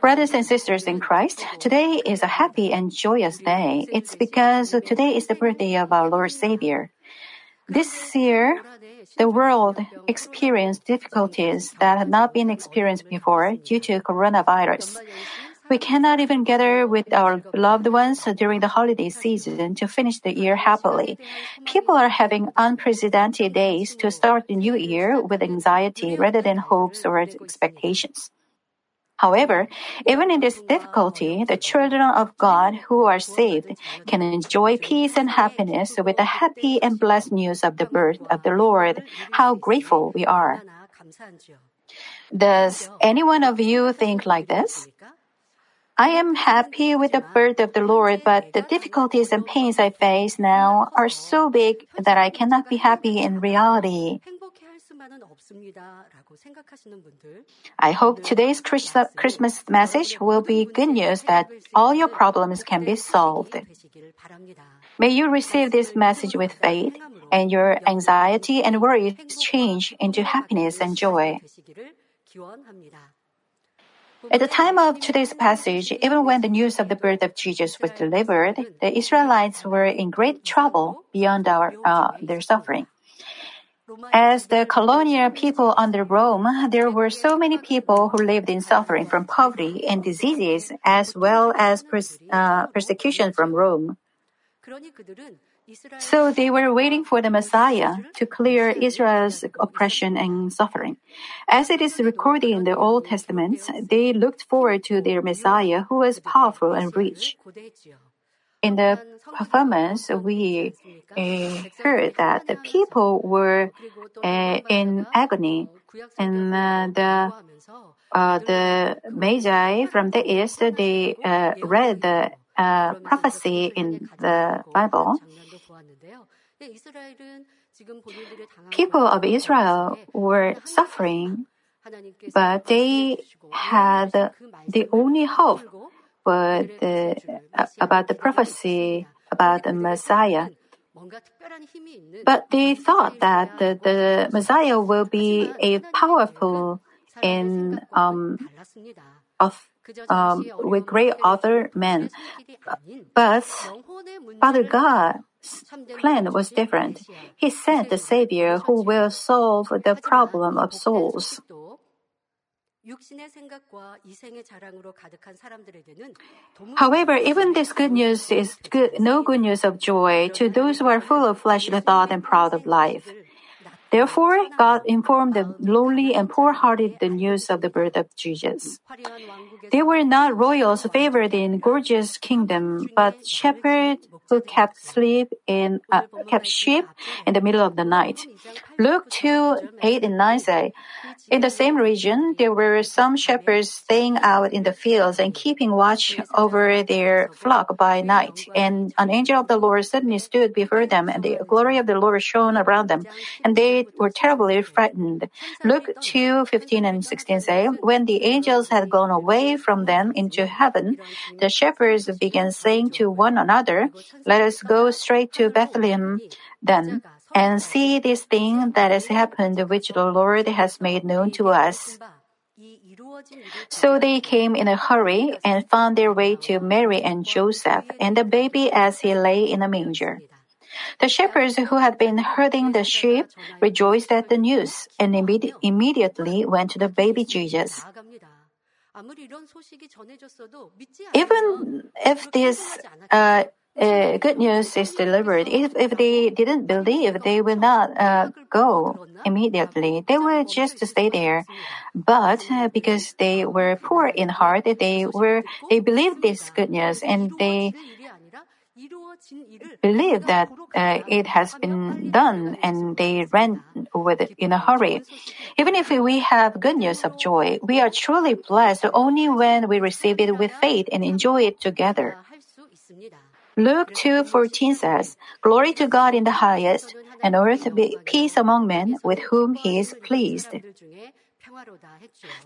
Brothers and sisters in Christ, today is a happy and joyous day. It's because today is the birthday of our Lord Savior. This year, the world experienced difficulties that had not been experienced before due to coronavirus. We cannot even gather with our loved ones during the holiday season to finish the year happily. People are having unprecedented days to start the new year with anxiety rather than hopes or expectations. However, even in this difficulty, the children of God who are saved can enjoy peace and happiness with the happy and blessed news of the birth of the Lord. How grateful we are. Does any one of you think like this? I am happy with the birth of the Lord, but the difficulties and pains I face now are so big that I cannot be happy in reality. I hope today's Christmas message will be good news that all your problems can be solved. May you receive this message with faith and your anxiety and worries change into happiness and joy. At the time of today's passage, even when the news of the birth of Jesus was delivered, the Israelites were in great trouble beyond our, uh, their suffering. As the colonial people under Rome, there were so many people who lived in suffering from poverty and diseases, as well as pers- uh, persecution from Rome. So they were waiting for the Messiah to clear Israel's oppression and suffering. As it is recorded in the Old Testament, they looked forward to their Messiah who was powerful and rich. In the performance, we uh, heard that the people were uh, in agony, and uh, the uh, the Magi from the east they uh, read the uh, prophecy in the Bible. People of Israel were suffering, but they had the only hope the, uh, about the prophecy about the Messiah. But they thought that the, the Messiah will be a powerful and um, of um, with great other men. But Father God's plan was different. He sent the Savior who will solve the problem of souls. However, even this good news is good, no good news of joy to those who are full of fleshly thought and proud of life. Therefore, God informed the lowly and poor-hearted the news of the birth of Jesus. They were not royals favored in gorgeous kingdom, but shepherds who kept sleep in uh, kept sheep in the middle of the night. Luke 2, 8 and 9 say, In the same region, there were some shepherds staying out in the fields and keeping watch over their flock by night. And an angel of the Lord suddenly stood before them, and the glory of the Lord shone around them, and they were terribly frightened. Luke 2, 15 and 16 say, When the angels had gone away from them into heaven, the shepherds began saying to one another, Let us go straight to Bethlehem then and see this thing that has happened which the Lord has made known to us. So they came in a hurry and found their way to Mary and Joseph and the baby as he lay in a manger. The shepherds who had been herding the sheep rejoiced at the news and imme- immediately went to the baby Jesus. Even if this uh, uh, good news is delivered, if, if they didn't believe, they will not uh, go immediately. They will just stay there. But uh, because they were poor in heart, they were they believed this good news and they believe that uh, it has been done and they ran with it in a hurry. Even if we have good news of joy, we are truly blessed only when we receive it with faith and enjoy it together. Luke 2:14 says, "Glory to God in the highest, and earth be peace among men with whom he is pleased."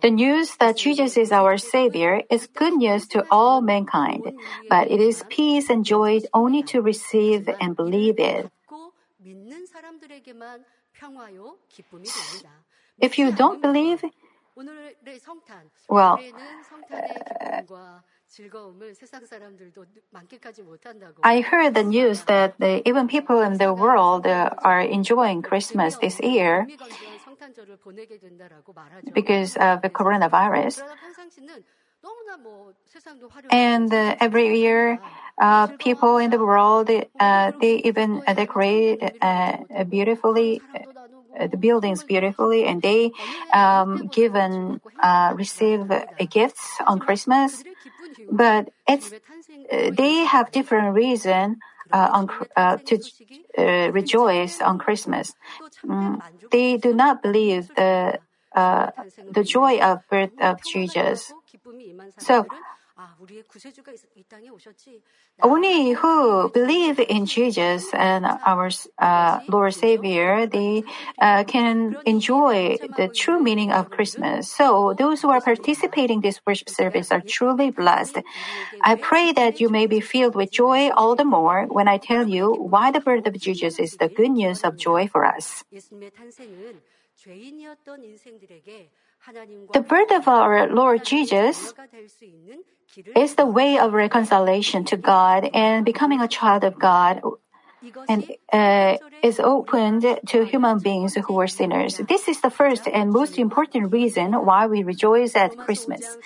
The news that Jesus is our Savior is good news to all mankind, but it is peace and joy only to receive and believe it. If you don't believe, Well, I heard the news that the, even people in the world uh, are enjoying Christmas this year because of the coronavirus. And uh, every year, uh, people in the world, uh, they even decorate uh, beautifully uh, the buildings beautifully, and they um, given uh, receive gifts on Christmas. But it's uh, they have different reason uh, on uh, to rejoice on Christmas. Mm, they do not believe the the joy of birth of Jesus. So only who believe in Jesus and our uh, Lord Savior, they uh, can enjoy the true meaning of Christmas. So those who are participating this worship service are truly blessed. I pray that you may be filled with joy all the more when I tell you why the birth of Jesus is the good news of joy for us. The birth of our Lord Jesus is the way of reconciliation to God and becoming a child of God and uh, is opened to human beings who are sinners. This is the first and most important reason why we rejoice at Christmas.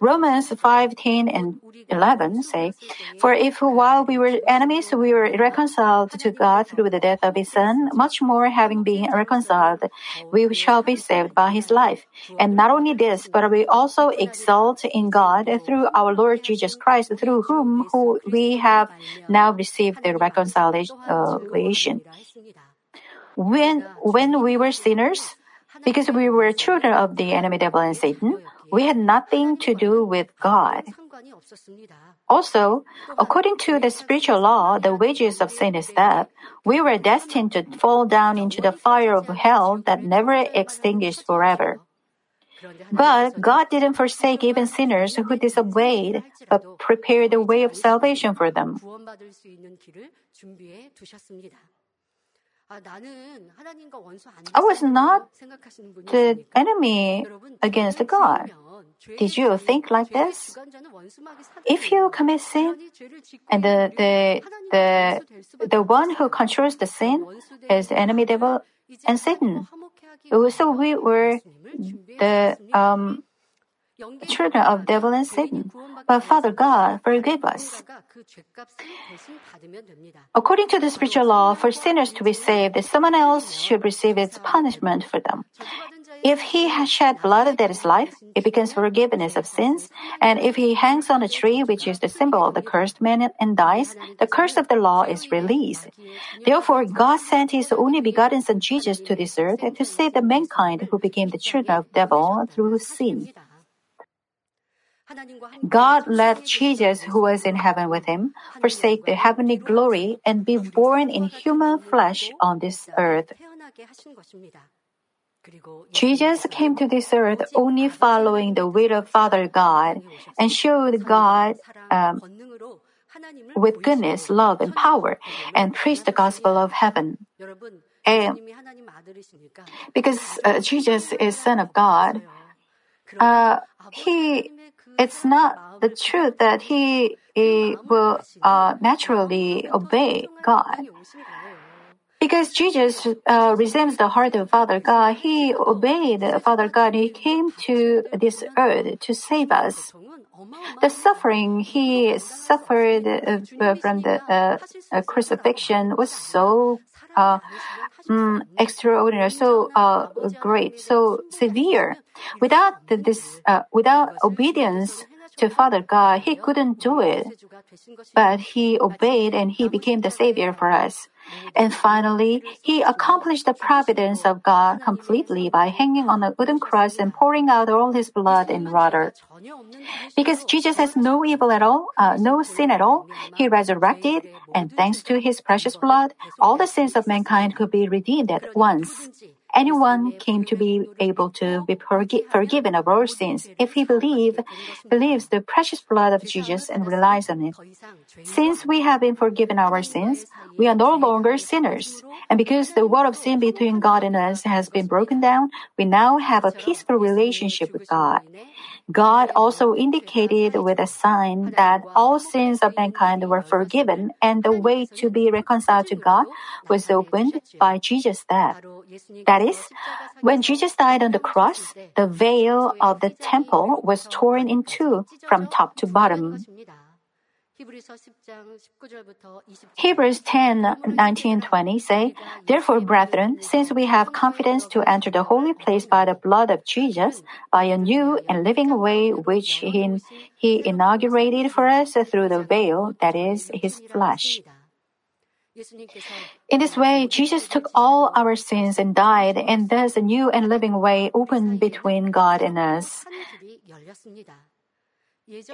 Romans 5, 10 and 11 say, For if while we were enemies we were reconciled to God through the death of his son, much more having been reconciled, we shall be saved by his life. And not only this, but we also exult in God through our Lord Jesus Christ, through whom who we have now received the reconciliation uh, when, when we were sinners, because we were children of the enemy devil and Satan, we had nothing to do with God. Also, according to the spiritual law, the wages of sin is death. We were destined to fall down into the fire of hell that never extinguished forever. But God didn't forsake even sinners who disobeyed, but prepared the way of salvation for them. I was not the enemy against God. Did you think like this? If you commit sin, and the the the the one who controls the sin is the enemy devil and Satan. So we were the um, children of devil and Satan. But Father God, forgave us. According to the spiritual law, for sinners to be saved, someone else should receive its punishment for them. If he has shed blood that is life, it becomes forgiveness of sins. And if he hangs on a tree, which is the symbol of the cursed man, and dies, the curse of the law is released. Therefore, God sent his only begotten son Jesus to this earth to save the mankind who became the children of devil through sin. God let Jesus, who was in heaven with him, forsake the heavenly glory and be born in human flesh on this earth. Jesus came to this earth only following the will of Father God and showed God um, with goodness, love, and power and preached the gospel of heaven. And because uh, Jesus is Son of God, uh, he it's not the truth that he, he will uh, naturally obey God. Because Jesus uh, resembles the heart of Father God, he obeyed Father God. He came to this earth to save us. The suffering he suffered uh, from the uh, uh, crucifixion was so um, extraordinary, so uh, great, so severe. Without this, uh, without obedience to Father God, he couldn't do it. But he obeyed and he became the Savior for us. And finally, he accomplished the providence of God completely by hanging on a wooden cross and pouring out all his blood in water. Because Jesus has no evil at all, uh, no sin at all, he resurrected, and thanks to his precious blood, all the sins of mankind could be redeemed at once. Anyone came to be able to be forgi- forgiven of all sins if he believe, believes the precious blood of Jesus and relies on it. Since we have been forgiven our sins, we are no longer sinners. And because the wall of sin between God and us has been broken down, we now have a peaceful relationship with God. God also indicated with a sign that all sins of mankind were forgiven and the way to be reconciled to God was opened by Jesus' death. That is, when Jesus died on the cross, the veil of the temple was torn in two from top to bottom. Hebrews 10, 19, 20 say, Therefore, brethren, since we have confidence to enter the holy place by the blood of Jesus, by a new and living way which he, he inaugurated for us through the veil, that is, his flesh. In this way, Jesus took all our sins and died, and thus a new and living way opened between God and us.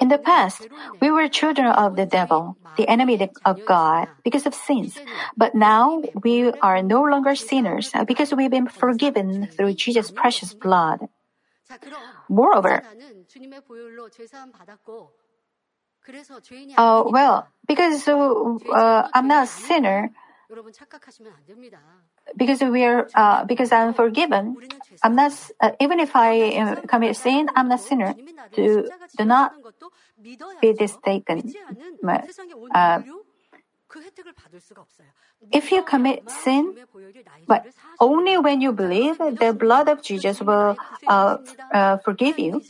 In the past, we were children of the devil, the enemy of God, because of sins. But now we are no longer sinners because we've been forgiven through Jesus' precious blood. Moreover, uh, well, because uh, I'm not a sinner, because we are uh, because I'm forgiven. I'm not uh, even if I uh, commit sin, I'm not a sinner. Do do not be mistaken. Uh, if you commit sin, but only when you believe, the blood of Jesus will uh, forgive you.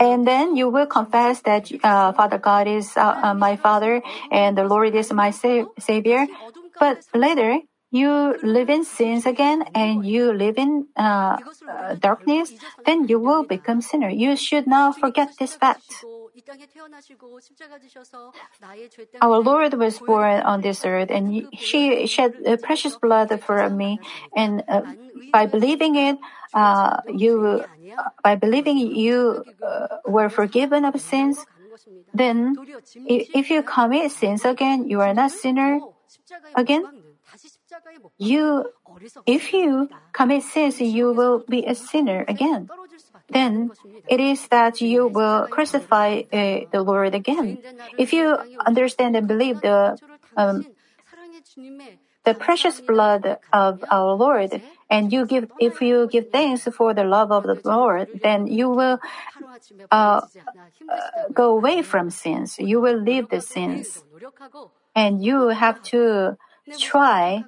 And then you will confess that uh, Father God is uh, uh, my Father and the Lord is my sa- Savior. But later, you live in sins again and you live in uh, uh, darkness, then you will become sinner. You should not forget this fact. Our Lord was born on this earth and she shed precious blood for me. And uh, by believing it, uh, you, by believing you uh, were forgiven of sins, then if you commit sins again, you are not sinner again. You, if you commit sins, you will be a sinner again. Then it is that you will crucify uh, the Lord again. If you understand and believe the um, the precious blood of our Lord, and you give, if you give thanks for the love of the Lord, then you will uh, uh, go away from sins. You will leave the sins, and you have to try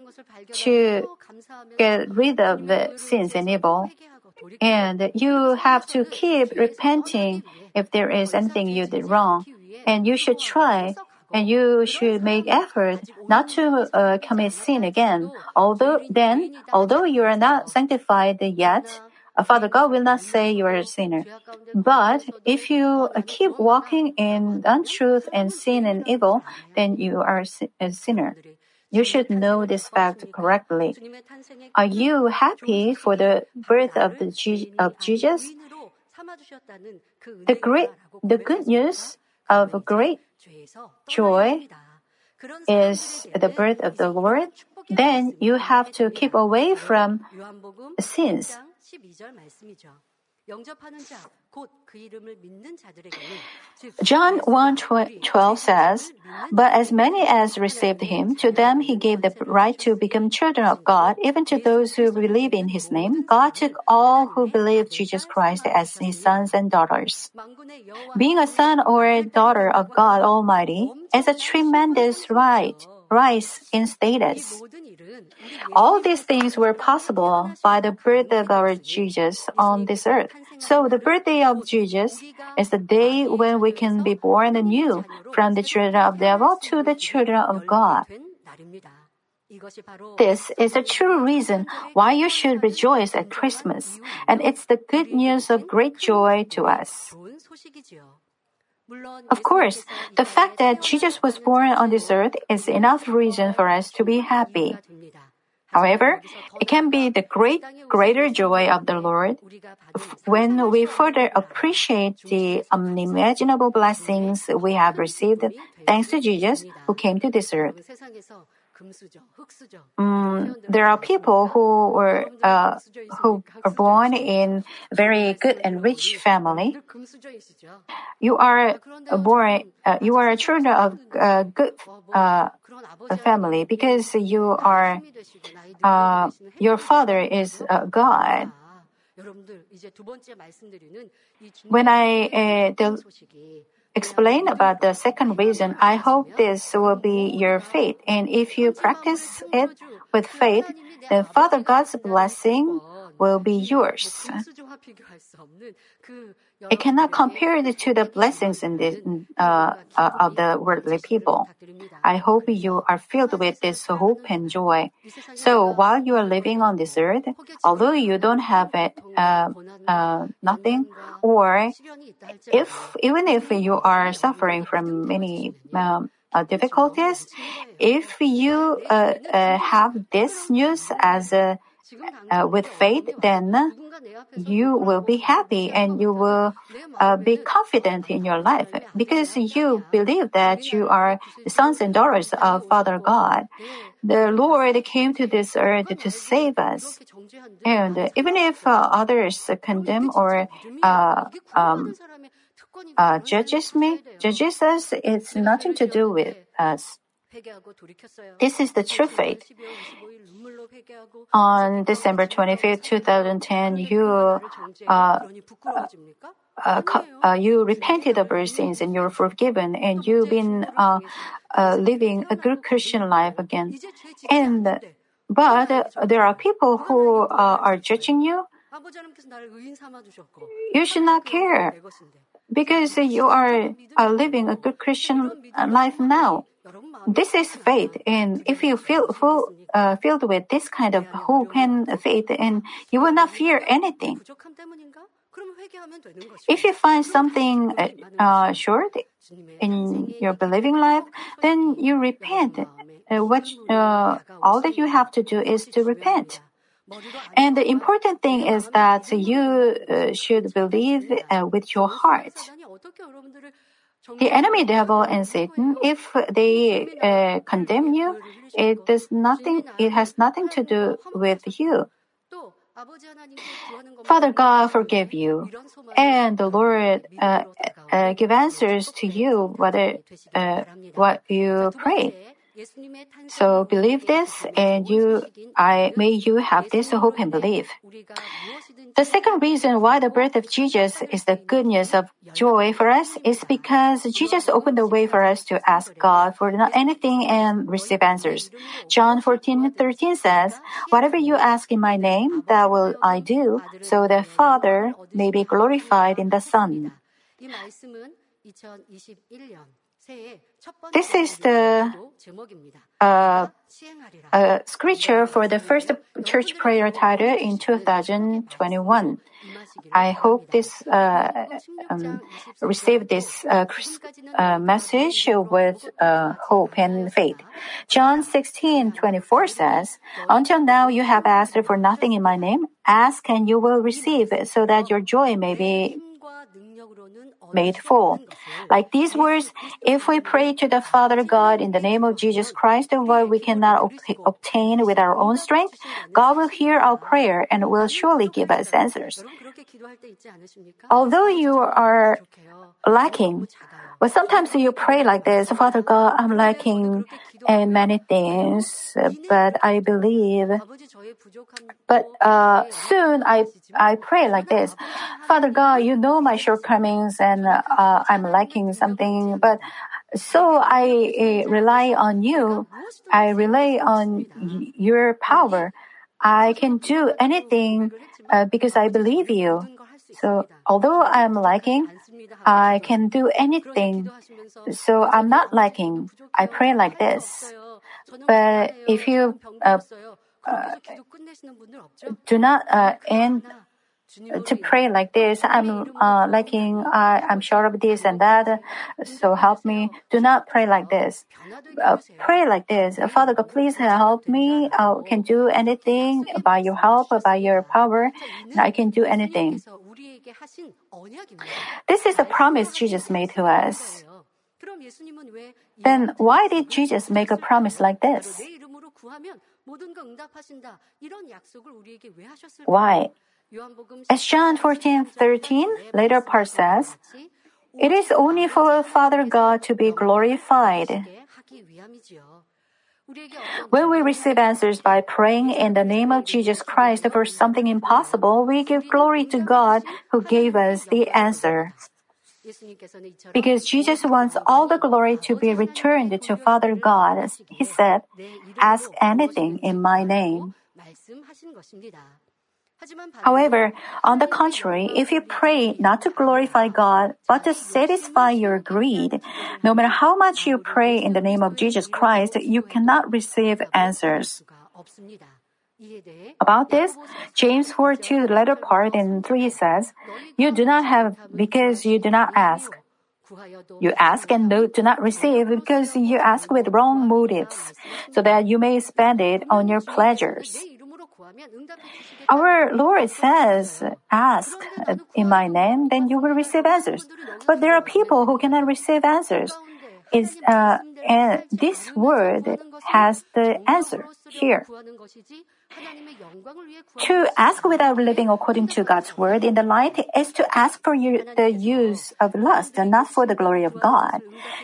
to get rid of the sins and evil. And you have to keep repenting if there is anything you did wrong. And you should try and you should make effort not to uh, commit sin again. Although then, although you are not sanctified yet, uh, Father God will not say you are a sinner. But if you uh, keep walking in untruth and sin and evil, then you are a sinner. You should know this fact correctly. Are you happy for the birth of the of Jesus? The great, the good news of great joy is the birth of the Lord. Then you have to keep away from sins. John 1 12 says, But as many as received him, to them he gave the right to become children of God, even to those who believe in his name. God took all who believe Jesus Christ as his sons and daughters. Being a son or a daughter of God Almighty is a tremendous right, rise in status. All these things were possible by the birth of our Jesus on this earth. So the birthday of Jesus is the day when we can be born anew from the children of the devil to the children of God. This is the true reason why you should rejoice at Christmas, and it's the good news of great joy to us. Of course, the fact that Jesus was born on this earth is enough reason for us to be happy. However, it can be the great, greater joy of the Lord when we further appreciate the unimaginable blessings we have received thanks to Jesus who came to this earth. Um, there are people who were uh, who are born in a very good and rich family. You are born. Uh, you are a children of uh, good uh, family because you are. Uh, your father is uh, God. When I uh, the, explain about the second reason, I hope this will be your faith. And if you practice it with faith, then Father God's blessing will be yours. It cannot compare it to the blessings in the, uh, uh, of the worldly people. I hope you are filled with this hope and joy. So while you are living on this earth, although you don't have it, uh, uh nothing, or if even if you are suffering from many um, uh, difficulties, if you uh, have this news as a uh, with faith, then you will be happy and you will uh, be confident in your life because you believe that you are the sons and daughters of Father God. The Lord came to this earth to save us. And even if uh, others condemn or uh, um, uh, judges me, judges us, it's nothing to do with us. This is the true faith. On December 25th, 2010, you uh, uh, uh, uh, you repented of your sins and you're forgiven, and you've been uh, uh, living a good Christian life again. And but there are people who are judging you. You should not care because you are living a good Christian life now. This is faith, and if you feel full, uh, filled with this kind of hope and faith, and you will not fear anything. If you find something uh, uh, short in your believing life, then you repent. Uh, what uh, all that you have to do is to repent. And the important thing is that you uh, should believe uh, with your heart. The enemy devil and Satan, if they uh, condemn you, it does nothing. It has nothing to do with you. Father God forgive you, and the Lord uh, uh, give answers to you whether uh, what you pray. So believe this, and you, I may you have this hope and believe. The second reason why the birth of Jesus is the good news of joy for us is because Jesus opened the way for us to ask God for anything and receive answers. John 14, 13 says, Whatever you ask in my name, that will I do, so the Father may be glorified in the Son. This is the uh, uh, scripture for the first church prayer title in 2021. I hope this uh, um, receive this uh, uh, message with uh, hope and faith. John 16:24 says, "Until now you have asked for nothing in my name. Ask and you will receive, so that your joy may be made full. Like these words, if we pray to the Father God in the name of Jesus Christ and what we cannot ob- obtain with our own strength, God will hear our prayer and will surely give us answers. Although you are lacking, but sometimes you pray like this, Father God, I'm lacking in many things, but I believe. But uh, soon I I pray like this, Father God, you know my shortcomings and uh, I'm lacking something, but so I uh, rely on you. I rely on your power. I can do anything uh, because I believe you. So although I'm lacking, I can do anything. So I'm not lacking. I pray like this. But if you uh, uh, do not uh, end to pray like this. I'm uh, lacking. I, I'm sure of this and that. So help me. Do not pray like this. Uh, pray like this. Father God, please help me. I can do anything by your help, by your power. I can do anything. This is a promise Jesus made to us. Then why did Jesus make a promise like this? Why? As John 14:13 later part says, it is only for Father God to be glorified. When we receive answers by praying in the name of Jesus Christ for something impossible, we give glory to God who gave us the answer. Because Jesus wants all the glory to be returned to Father God, he said, Ask anything in my name. However, on the contrary, if you pray not to glorify God, but to satisfy your greed, no matter how much you pray in the name of Jesus Christ, you cannot receive answers. About this, James 4 2, the latter part in 3 says, You do not have because you do not ask. You ask and do not receive because you ask with wrong motives, so that you may spend it on your pleasures. Our Lord says, Ask in my name, then you will receive answers. But there are people who cannot receive answers. Is uh, and this word has the answer here. To ask without living according to God's word in the light is to ask for the use of lust and not for the glory of God.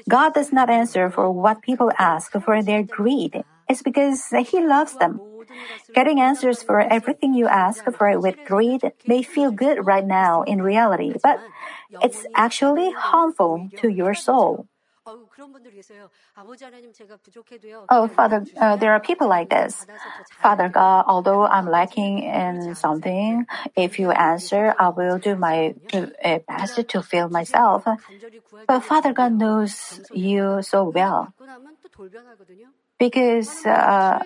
God does not answer for what people ask for their greed. It's because He loves them. Getting answers for everything you ask for with greed may feel good right now in reality, but it's actually harmful to your soul. Oh, Father, uh, there are people like this. Father God, although I'm lacking in something, if you answer, I will do my best to fill myself. But Father God knows you so well. Because uh,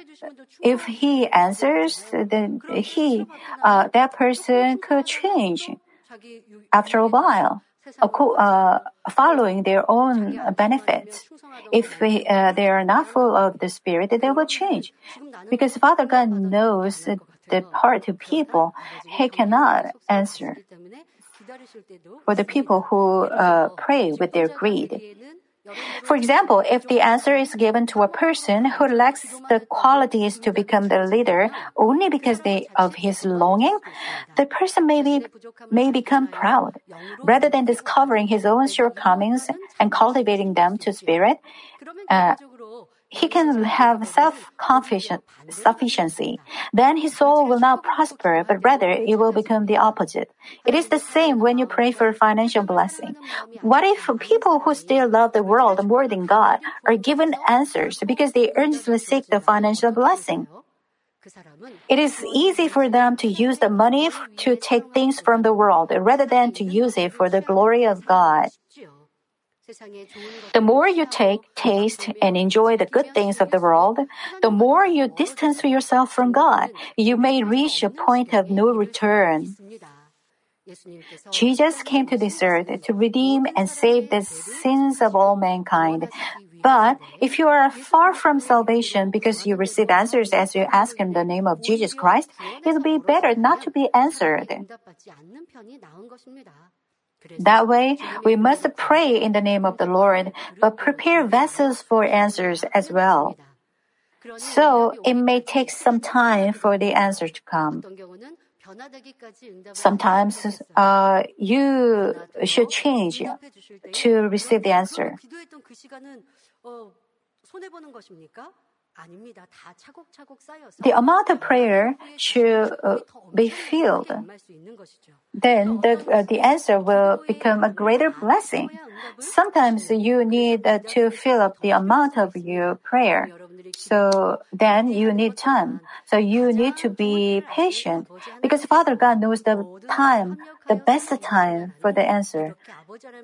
if he answers, then he, uh, that person could change after a while uh, following their own benefits. If we, uh, they are not full of the Spirit, they will change. Because Father God knows the part of people, He cannot answer. For the people who uh, pray with their greed, for example, if the answer is given to a person who lacks the qualities to become the leader only because they, of his longing, the person may, be, may become proud. Rather than discovering his own shortcomings and cultivating them to spirit, uh, he can have self-sufficiency. Then his soul will not prosper, but rather it will become the opposite. It is the same when you pray for financial blessing. What if people who still love the world more than God are given answers because they earnestly seek the financial blessing? It is easy for them to use the money to take things from the world rather than to use it for the glory of God. The more you take, taste, and enjoy the good things of the world, the more you distance yourself from God. You may reach a point of no return. Jesus came to this earth to redeem and save the sins of all mankind. But if you are far from salvation because you receive answers as you ask in the name of Jesus Christ, it will be better not to be answered. That way, we must pray in the name of the Lord, but prepare vessels for answers as well. So, it may take some time for the answer to come. Sometimes uh, you should change to receive the answer. The amount of prayer should uh, be filled. Then the, uh, the answer will become a greater blessing. Sometimes you need uh, to fill up the amount of your prayer. So then you need time. So you need to be patient because Father God knows the time, the best time for the answer.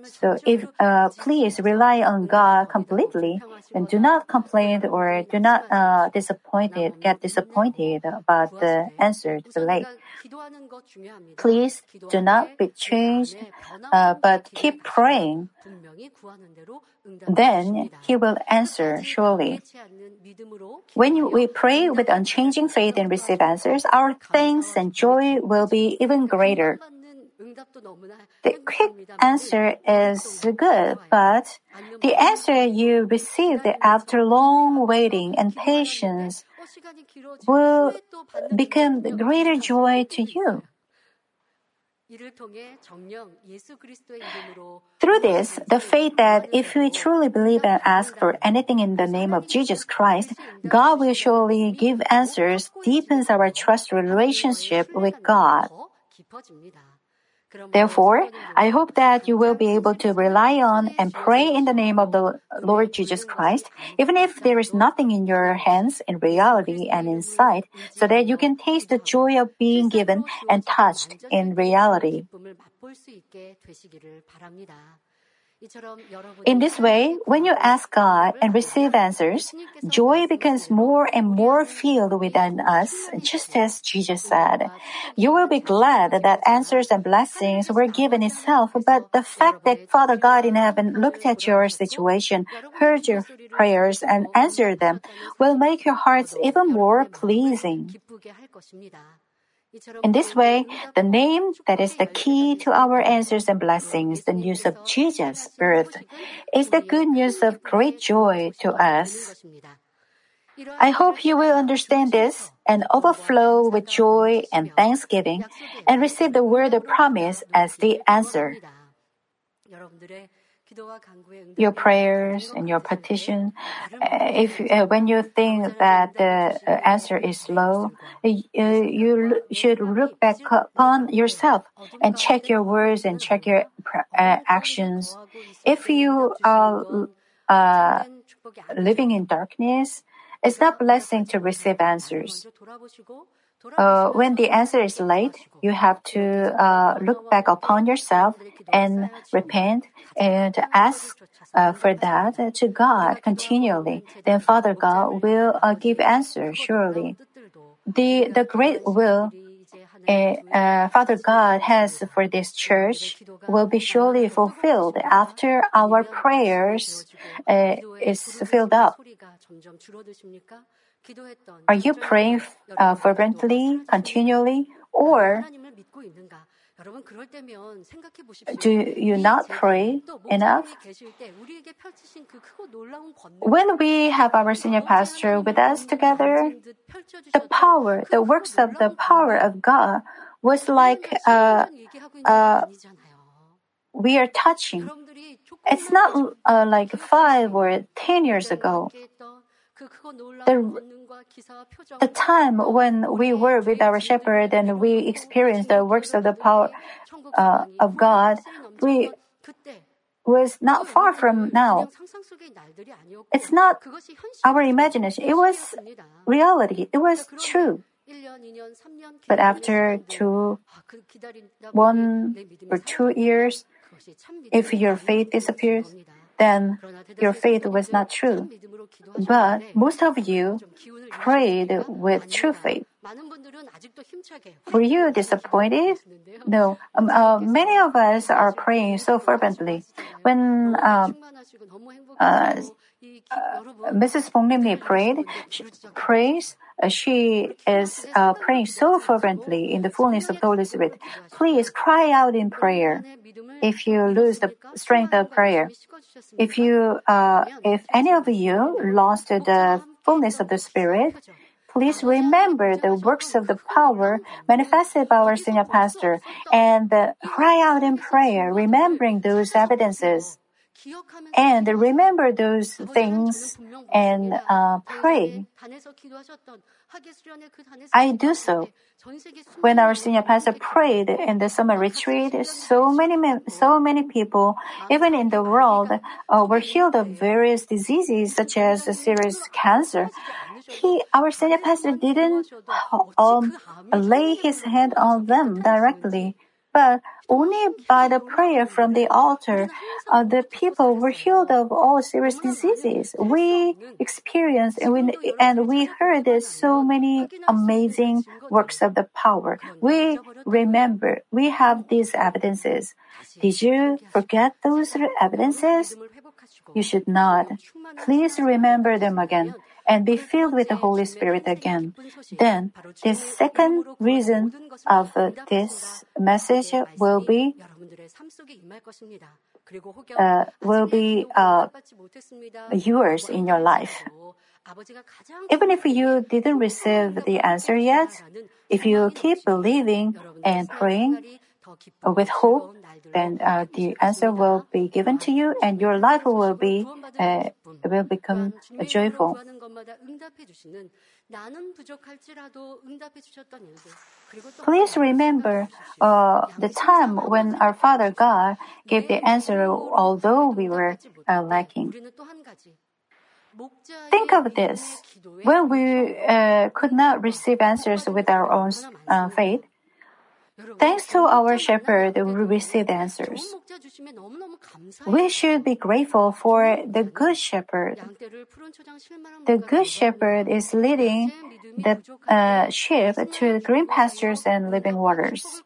So if uh, please rely on God completely and do not complain or do not uh, disappointed get disappointed about the answer too late. Please do not be changed, uh, but keep praying. Then He will answer surely. When we pray with unchanging faith and receive answers, our thanks and joy will be even greater. The quick answer is good, but the answer you received after long waiting and patience will become greater joy to you. Through this, the faith that if we truly believe and ask for anything in the name of Jesus Christ, God will surely give answers deepens our trust relationship with God. Therefore, I hope that you will be able to rely on and pray in the name of the Lord Jesus Christ, even if there is nothing in your hands in reality and in sight, so that you can taste the joy of being given and touched in reality. In this way, when you ask God and receive answers, joy becomes more and more filled within us, just as Jesus said. You will be glad that answers and blessings were given itself, but the fact that Father God in heaven looked at your situation, heard your prayers, and answered them will make your hearts even more pleasing. In this way, the name that is the key to our answers and blessings, the news of Jesus' birth, is the good news of great joy to us. I hope you will understand this and overflow with joy and thanksgiving and receive the word of promise as the answer. Your prayers and your petition, if uh, when you think that the answer is slow, uh, you should look back upon yourself and check your words and check your uh, actions. If you are uh, living in darkness, it's not blessing to receive answers. Uh, when the answer is late, you have to uh, look back upon yourself and repent and ask uh, for that to God continually. Then Father God will uh, give answer surely. The the great will uh, Father God has for this church will be surely fulfilled after our prayers uh, is filled up. Are you praying uh, fervently, continually, or do you not pray enough? When we have our senior pastor with us together, the power, the works of the power of God was like uh, uh, we are touching. It's not uh, like five or ten years ago. The, the time when we were with our shepherd and we experienced the works of the power uh, of God, we was not far from now. It's not our imagination. It was reality. It was true. But after two, one or two years, if your faith disappears, then your faith was not true. But most of you prayed with true faith. Were you disappointed? No. Um, uh, many of us are praying so fervently. When um, uh, uh, Mrs. Prayed, she prays, she is uh, praying so fervently in the fullness of the Holy Spirit. Please cry out in prayer if you lose the strength of prayer. If you, uh, if any of you lost the fullness of the Spirit, please remember the works of the power manifested by our senior pastor and uh, cry out in prayer, remembering those evidences. And remember those things and uh, pray. I do so. When our senior pastor prayed in the summer retreat, so many so many people, even in the world, uh, were healed of various diseases such as serious cancer. He, our senior pastor, didn't um, lay his hand on them directly but only by the prayer from the altar, uh, the people were healed of all serious diseases. We experienced and we, and we heard so many amazing works of the power. We remember, we have these evidences. Did you forget those evidences? You should not. Please remember them again and be filled with the Holy Spirit again. Then, the second reason of uh, this message will be uh, will be uh, yours in your life. Even if you didn't receive the answer yet, if you keep believing and praying with hope, then uh, the answer will be given to you, and your life will be uh, will become joyful. Please remember uh, the time when our Father God gave the answer, although we were uh, lacking. Think of this. When we uh, could not receive answers with our own uh, faith, thanks to our shepherd, we receive answers. We should be grateful for the good shepherd. The good shepherd is leading the uh, sheep to green pastures and living waters.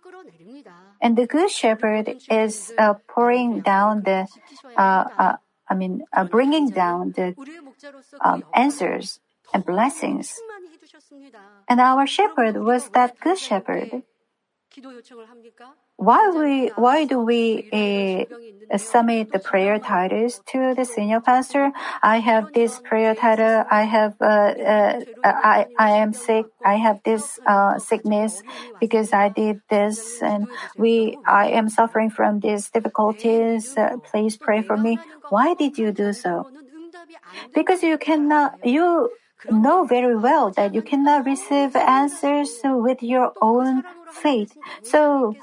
And the good shepherd is uh, pouring down the, uh, uh I mean, uh, bringing down the um, answers and blessings. And our shepherd was that good shepherd. Why we why do we uh, submit the prayer titles to the senior pastor? I have this prayer title. I have uh, uh, I I am sick. I have this uh, sickness because I did this, and we I am suffering from these difficulties. Uh, please pray for me. Why did you do so? Because you cannot you know very well that you cannot receive answers with your own faith. So,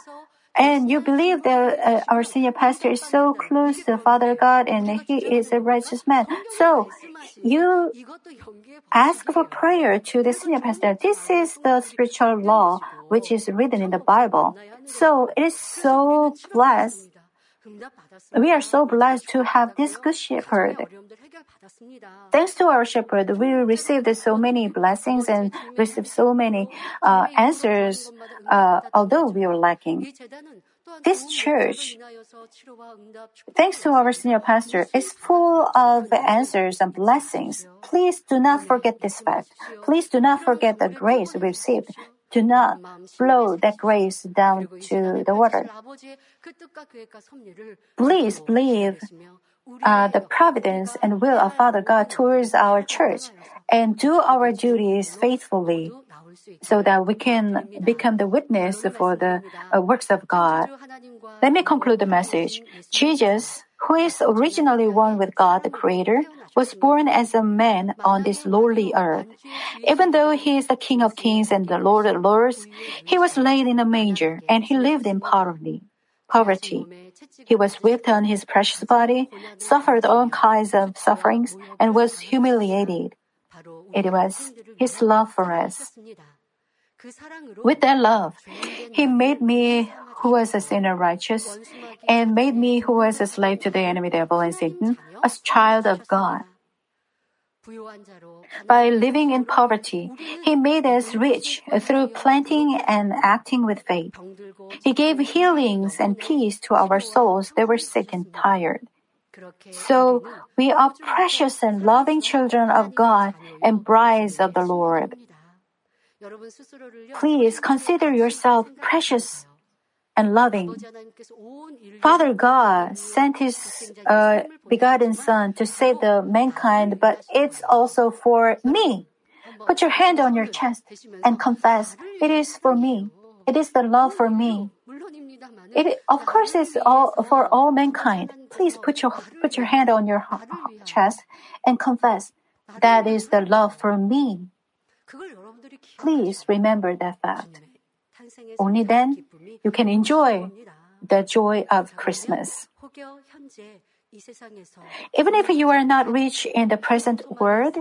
and you believe that uh, our senior pastor is so close to Father God and he is a righteous man. So, you ask for prayer to the senior pastor. This is the spiritual law which is written in the Bible. So, it is so blessed. We are so blessed to have this good shepherd. Thanks to our shepherd, we received so many blessings and received so many uh, answers, uh, although we were lacking. This church, thanks to our senior pastor, is full of answers and blessings. Please do not forget this fact. Please do not forget the grace we received. Do not blow that grace down to the water. Please believe uh, the providence and will of Father God towards our church and do our duties faithfully so that we can become the witness for the uh, works of God. Let me conclude the message. Jesus, who is originally one with God the Creator, was born as a man on this lowly earth. Even though he is the King of Kings and the Lord of Lords, he was laid in a manger and he lived in poverty. Poverty. He was whipped on his precious body, suffered all kinds of sufferings, and was humiliated. It was his love for us. With that love, he made me who was a sinner righteous, and made me who was a slave to the enemy devil and Satan, a child of God. By living in poverty, He made us rich through planting and acting with faith. He gave healings and peace to our souls that were sick and tired. So we are precious and loving children of God and brides of the Lord. Please consider yourself precious and loving. Father God sent His uh, begotten Son to save the mankind, but it's also for me. Put your hand on your chest and confess, it is for me. It is the love for me. It, of course, it's all for all mankind. Please put your put your hand on your chest and confess that is the love for me. Please remember that fact. Only then you can enjoy the joy of Christmas. Even if you are not rich in the present world,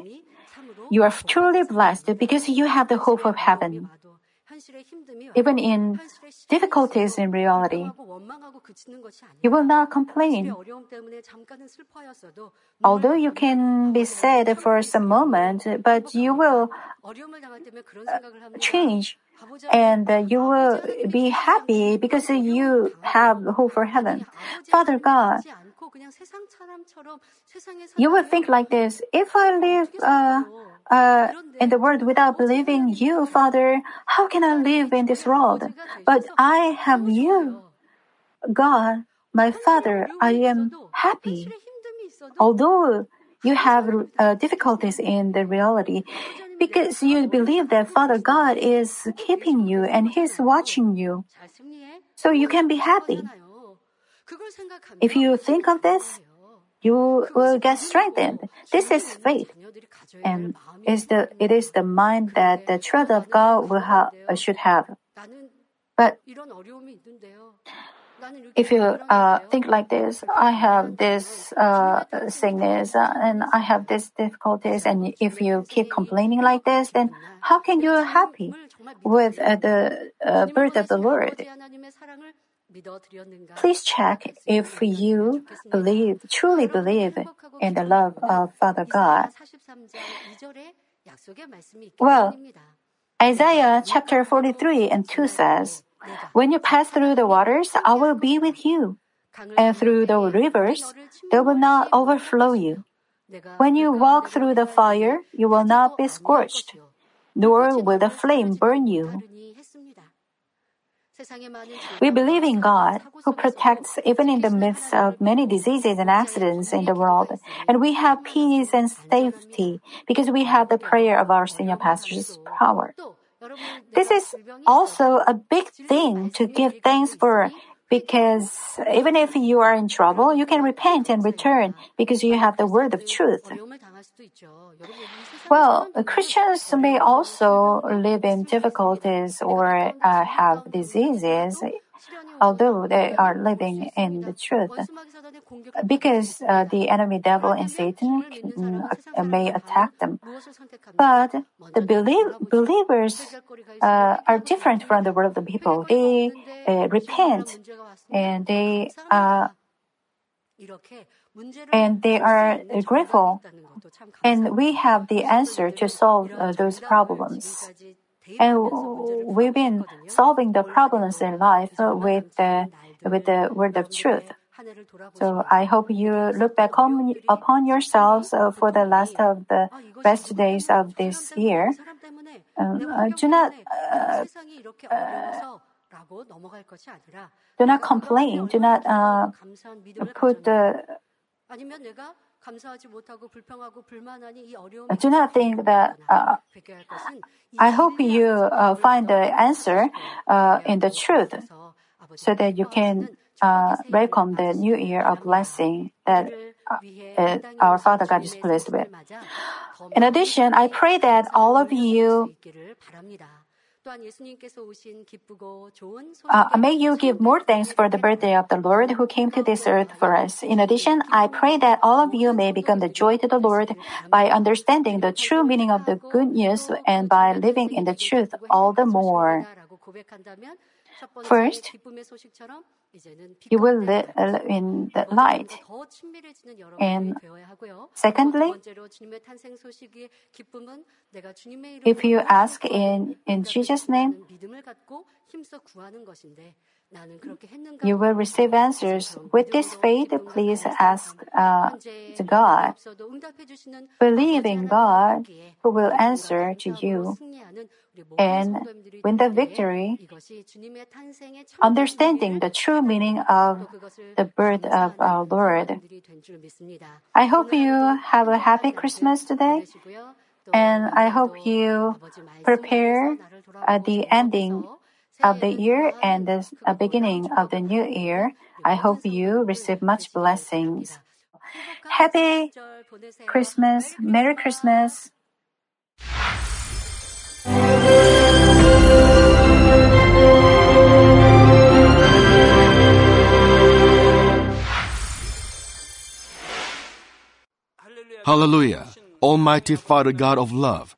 you are truly blessed because you have the hope of heaven. Even in difficulties in reality, you will not complain. Although you can be sad for some moment, but you will change and you will be happy because you have hope for heaven. Father God, you will think like this if I live uh, uh, in the world without believing you, Father, how can I live in this world? But I have you. God, My Father, I am happy. Although you have uh, difficulties in the reality, because you believe that Father God is keeping you and He's watching you. So you can be happy. If you think of this, you will get strengthened. This is faith. And is the, it is the mind that the child of God will have, should have. But if you uh, think like this, I have this uh, sickness uh, and I have these difficulties, and if you keep complaining like this, then how can you be happy with uh, the uh, birth of the Lord? Please check if you believe, truly believe in the love of Father God. Well, Isaiah chapter 43 and 2 says, When you pass through the waters, I will be with you. And through the rivers, they will not overflow you. When you walk through the fire, you will not be scorched, nor will the flame burn you. We believe in God, who protects even in the midst of many diseases and accidents in the world, and we have peace and safety because we have the prayer of our senior pastor's power. This is also a big thing to give thanks for because even if you are in trouble, you can repent and return because you have the word of truth. Well, Christians may also live in difficulties or uh, have diseases, although they are living in the truth. Because uh, the enemy devil and Satan can, uh, may attack them. But the belie- believers uh, are different from the world of the people. They uh, repent and they uh, and they are grateful. And we have the answer to solve uh, those problems. And we've been solving the problems in life with the, with the word of truth. So I hope you look back on, upon yourselves uh, for the last of the best days of this year. Uh, do not uh, do not complain. Do not uh, put the. Do not think that. Uh, I hope you uh, find the answer uh, in the truth, so that you can welcome the new year of blessing that our Father God is pleased with. In addition, I pray that all of you uh, may you give more thanks for the birthday of the Lord who came to this earth for us. In addition, I pray that all of you may become the joy to the Lord by understanding the true meaning of the good news and by living in the truth all the more. First, you will live in the light. And secondly, if you ask in, in Jesus' name, you will receive answers. With this faith, please ask uh, God. Believe in God who will answer to you and win the victory, understanding the true meaning of the birth of our Lord. I hope you have a happy Christmas today, and I hope you prepare uh, the ending of the year and the beginning of the new year. I hope you receive much blessings. Happy Christmas, Merry Christmas. Hallelujah. Almighty Father God of love.